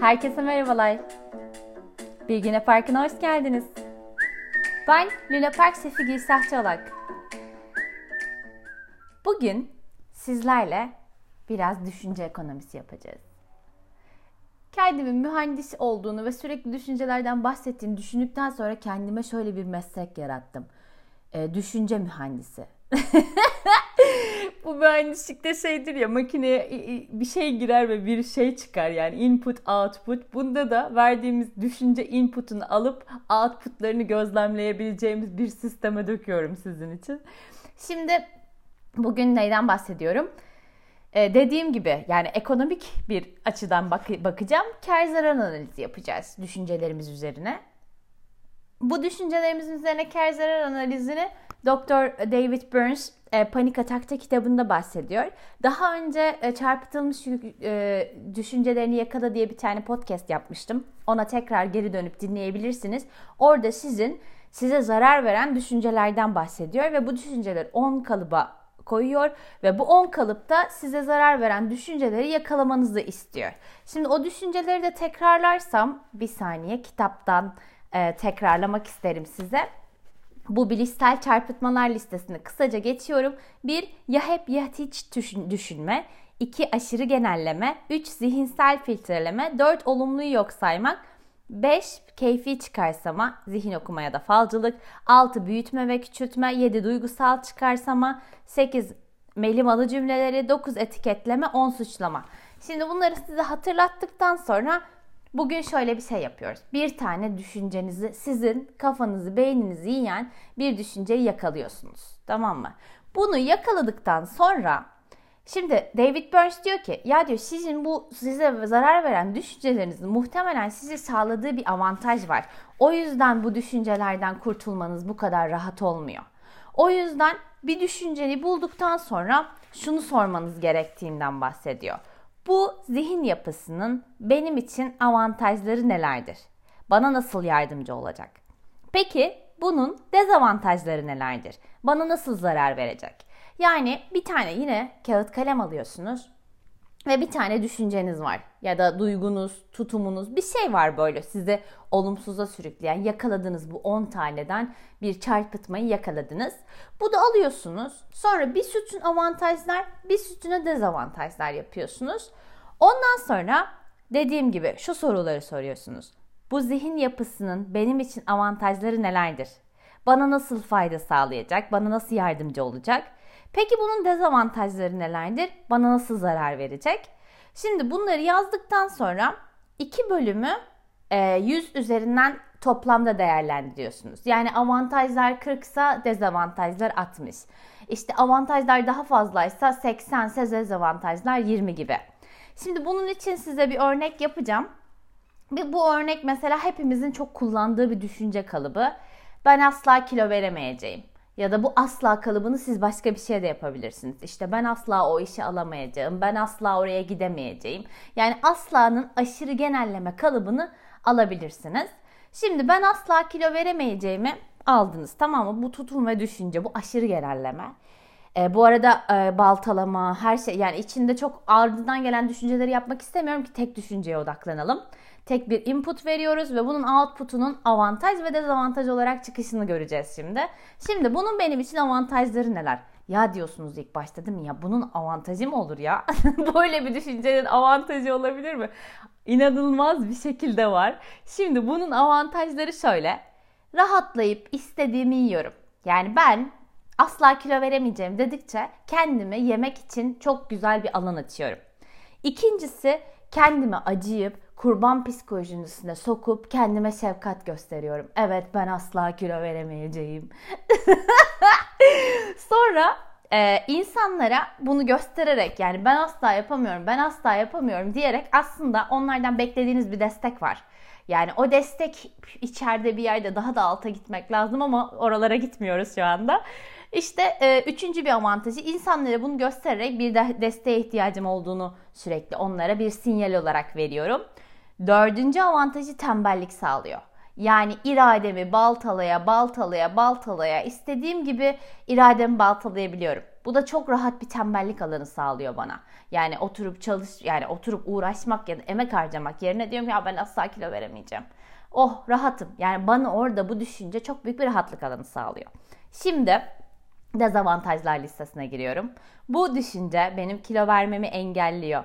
Herkese merhabalar. Bir güne parkına hoş geldiniz. Ben Luna Park şefi Gülsah Çolak. Bugün sizlerle biraz düşünce ekonomisi yapacağız. Kendimin mühendis olduğunu ve sürekli düşüncelerden bahsettiğini düşündükten sonra kendime şöyle bir meslek yarattım. E, düşünce mühendisi. Mühendislikte şeydir ya makineye bir şey girer ve bir şey çıkar yani input output. Bunda da verdiğimiz düşünce input'unu alıp output'larını gözlemleyebileceğimiz bir sisteme döküyorum sizin için. Şimdi bugün neyden bahsediyorum? Ee, dediğim gibi yani ekonomik bir açıdan bak- bakacağım. Kar zarar analizi yapacağız düşüncelerimiz üzerine. Bu düşüncelerimizin üzerine kar zarar analizini Dr. David Burns e, Panik Atak'ta kitabında bahsediyor. Daha önce e, çarpıtılmış e, düşüncelerini yakala diye bir tane podcast yapmıştım. Ona tekrar geri dönüp dinleyebilirsiniz. Orada sizin size zarar veren düşüncelerden bahsediyor ve bu düşünceler 10 kalıba koyuyor ve bu 10 kalıpta size zarar veren düşünceleri yakalamanızı istiyor. Şimdi o düşünceleri de tekrarlarsam bir saniye kitaptan e, tekrarlamak isterim size. Bu bilişsel çarpıtmalar listesini kısaca geçiyorum. 1. Ya hep ya hiç düşünme. 2. Aşırı genelleme. 3. Zihinsel filtreleme. 4. Olumluyu yok saymak. 5. Keyfi çıkarsama, zihin okuma ya da falcılık. 6. Büyütme ve küçültme. 7. Duygusal çıkarsama. 8. Melimalı cümleleri. 9. Etiketleme. 10. Suçlama. Şimdi bunları size hatırlattıktan sonra Bugün şöyle bir şey yapıyoruz. Bir tane düşüncenizi, sizin kafanızı, beyninizi yiyen bir düşünceyi yakalıyorsunuz. Tamam mı? Bunu yakaladıktan sonra Şimdi David Burns diyor ki ya diyor sizin bu size zarar veren düşüncelerinizin muhtemelen size sağladığı bir avantaj var. O yüzden bu düşüncelerden kurtulmanız bu kadar rahat olmuyor. O yüzden bir düşünceni bulduktan sonra şunu sormanız gerektiğinden bahsediyor. Bu zihin yapısının benim için avantajları nelerdir? Bana nasıl yardımcı olacak? Peki bunun dezavantajları nelerdir? Bana nasıl zarar verecek? Yani bir tane yine kağıt kalem alıyorsunuz ve bir tane düşünceniz var ya da duygunuz, tutumunuz bir şey var böyle sizi olumsuza sürükleyen yakaladınız bu 10 taneden bir çarpıtmayı yakaladınız. Bu da alıyorsunuz. Sonra bir sütun avantajlar, bir sütüne dezavantajlar yapıyorsunuz. Ondan sonra dediğim gibi şu soruları soruyorsunuz. Bu zihin yapısının benim için avantajları nelerdir? Bana nasıl fayda sağlayacak? Bana nasıl yardımcı olacak? Peki bunun dezavantajları nelerdir? Bana nasıl zarar verecek? Şimdi bunları yazdıktan sonra iki bölümü 100 e, üzerinden toplamda değerlendiriyorsunuz. Yani avantajlar 40 ise dezavantajlar 60. İşte avantajlar daha fazlaysa 80 ise dezavantajlar 20 gibi. Şimdi bunun için size bir örnek yapacağım. Bir bu örnek mesela hepimizin çok kullandığı bir düşünce kalıbı. Ben asla kilo veremeyeceğim. Ya da bu asla kalıbını siz başka bir şey de yapabilirsiniz. İşte ben asla o işi alamayacağım. Ben asla oraya gidemeyeceğim. Yani aslanın aşırı genelleme kalıbını alabilirsiniz. Şimdi ben asla kilo veremeyeceğimi aldınız tamam mı? Bu tutum ve düşünce, bu aşırı genelleme. E, bu arada e, baltalama, her şey yani içinde çok ardından gelen düşünceleri yapmak istemiyorum ki tek düşünceye odaklanalım. Tek bir input veriyoruz ve bunun output'unun avantaj ve dezavantaj olarak çıkışını göreceğiz şimdi. Şimdi bunun benim için avantajları neler? Ya diyorsunuz ilk başta değil mi? Ya bunun avantajı mı olur ya? Böyle bir düşüncenin avantajı olabilir mi? İnanılmaz bir şekilde var. Şimdi bunun avantajları şöyle. Rahatlayıp istediğimi yiyorum. Yani ben asla kilo veremeyeceğim dedikçe kendimi yemek için çok güzel bir alan açıyorum. İkincisi kendime acıyıp kurban psikolojisine sokup kendime şefkat gösteriyorum. Evet ben asla kilo veremeyeceğim. Sonra e, insanlara bunu göstererek yani ben asla yapamıyorum, ben asla yapamıyorum diyerek aslında onlardan beklediğiniz bir destek var. Yani o destek içeride bir yerde daha da alta gitmek lazım ama oralara gitmiyoruz şu anda. İşte e, üçüncü bir avantajı insanlara bunu göstererek bir de desteğe ihtiyacım olduğunu sürekli onlara bir sinyal olarak veriyorum. Dördüncü avantajı tembellik sağlıyor. Yani irademi baltalaya baltalaya baltalaya istediğim gibi irademi baltalayabiliyorum. Bu da çok rahat bir tembellik alanı sağlıyor bana. Yani oturup çalış yani oturup uğraşmak ya da emek harcamak yerine diyorum ya ben asla kilo veremeyeceğim. Oh rahatım. Yani bana orada bu düşünce çok büyük bir rahatlık alanı sağlıyor. Şimdi dezavantajlar listesine giriyorum. Bu düşünce benim kilo vermemi engelliyor.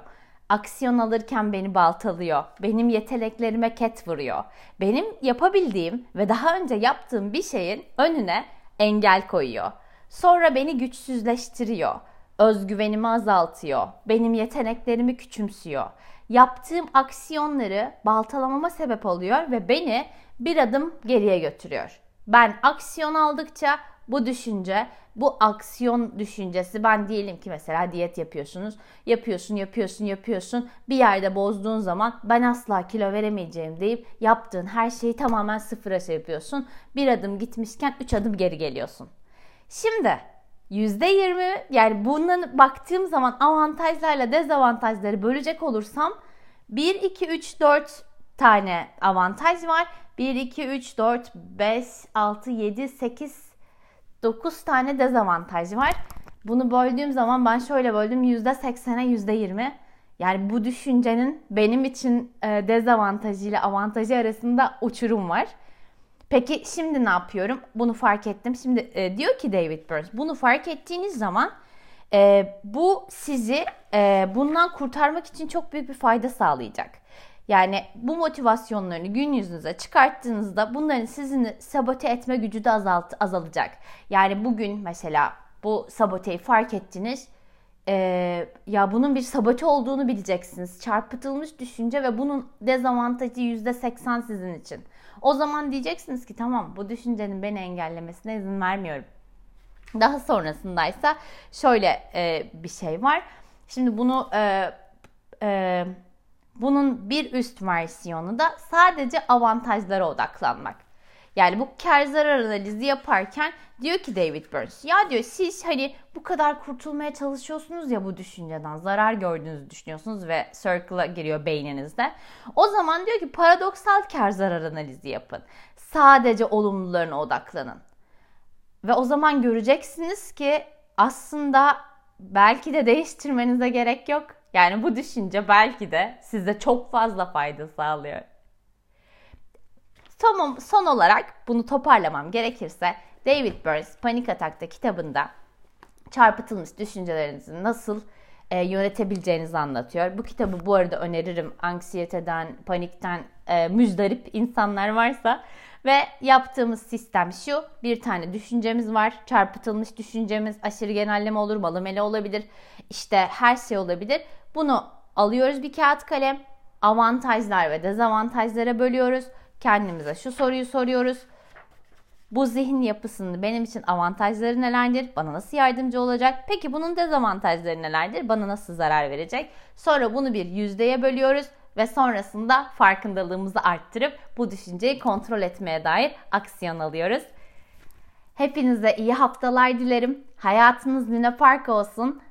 Aksiyon alırken beni baltalıyor. Benim yeteneklerime ket vuruyor. Benim yapabildiğim ve daha önce yaptığım bir şeyin önüne engel koyuyor. Sonra beni güçsüzleştiriyor. Özgüvenimi azaltıyor. Benim yeteneklerimi küçümsüyor. Yaptığım aksiyonları baltalamama sebep oluyor ve beni bir adım geriye götürüyor. Ben aksiyon aldıkça bu düşünce, bu aksiyon düşüncesi ben diyelim ki mesela diyet yapıyorsunuz. Yapıyorsun, yapıyorsun, yapıyorsun. Bir yerde bozduğun zaman ben asla kilo veremeyeceğim deyip yaptığın her şeyi tamamen sıfıra şey yapıyorsun. Bir adım gitmişken üç adım geri geliyorsun. Şimdi %20 yani bundan baktığım zaman avantajlarla dezavantajları bölecek olursam 1, 2, 3, 4 tane avantaj var. 1, 2, 3, 4, 5, 6, 7, 8, 9 tane dezavantaj var. Bunu böldüğüm zaman ben şöyle böldüm %80'e %20. Yani bu düşüncenin benim için e, dezavantajı avantajı arasında uçurum var. Peki şimdi ne yapıyorum? Bunu fark ettim. Şimdi e, diyor ki David Burns, bunu fark ettiğiniz zaman e, bu sizi e, bundan kurtarmak için çok büyük bir fayda sağlayacak. Yani bu motivasyonlarını gün yüzünüze çıkarttığınızda bunların sizin sabote etme gücü de azalt, azalacak. Yani bugün mesela bu saboteyi fark ettiniz. Ee, ya bunun bir sabote olduğunu bileceksiniz. Çarpıtılmış düşünce ve bunun dezavantajı %80 sizin için. O zaman diyeceksiniz ki tamam bu düşüncenin beni engellemesine izin vermiyorum. Daha sonrasındaysa şöyle e, bir şey var. Şimdi bunu e, e, bunun bir üst versiyonu da sadece avantajlara odaklanmak. Yani bu kar zarar analizi yaparken diyor ki David Burns ya diyor siz hani bu kadar kurtulmaya çalışıyorsunuz ya bu düşünceden zarar gördüğünüzü düşünüyorsunuz ve circle'a giriyor beyninizde. O zaman diyor ki paradoksal kar zarar analizi yapın. Sadece olumlularına odaklanın. Ve o zaman göreceksiniz ki aslında belki de değiştirmenize gerek yok. Yani bu düşünce belki de size çok fazla fayda sağlıyor. Son, son olarak bunu toparlamam gerekirse David Burns Panik Atak'ta kitabında çarpıtılmış düşüncelerinizi nasıl e, yönetebileceğinizi anlatıyor. Bu kitabı bu arada öneririm. Anksiyeteden, panikten e, müzdarip insanlar varsa ve yaptığımız sistem şu. Bir tane düşüncemiz var. Çarpıtılmış düşüncemiz aşırı genelleme olur, malamele olabilir. İşte her şey olabilir. Bunu alıyoruz bir kağıt kalem. Avantajlar ve dezavantajlara bölüyoruz. Kendimize şu soruyu soruyoruz. Bu zihin yapısının benim için avantajları nelerdir? Bana nasıl yardımcı olacak? Peki bunun dezavantajları nelerdir? Bana nasıl zarar verecek? Sonra bunu bir yüzdeye bölüyoruz ve sonrasında farkındalığımızı arttırıp bu düşünceyi kontrol etmeye dair aksiyon alıyoruz. Hepinize iyi haftalar dilerim. Hayatınız Luna Park olsun.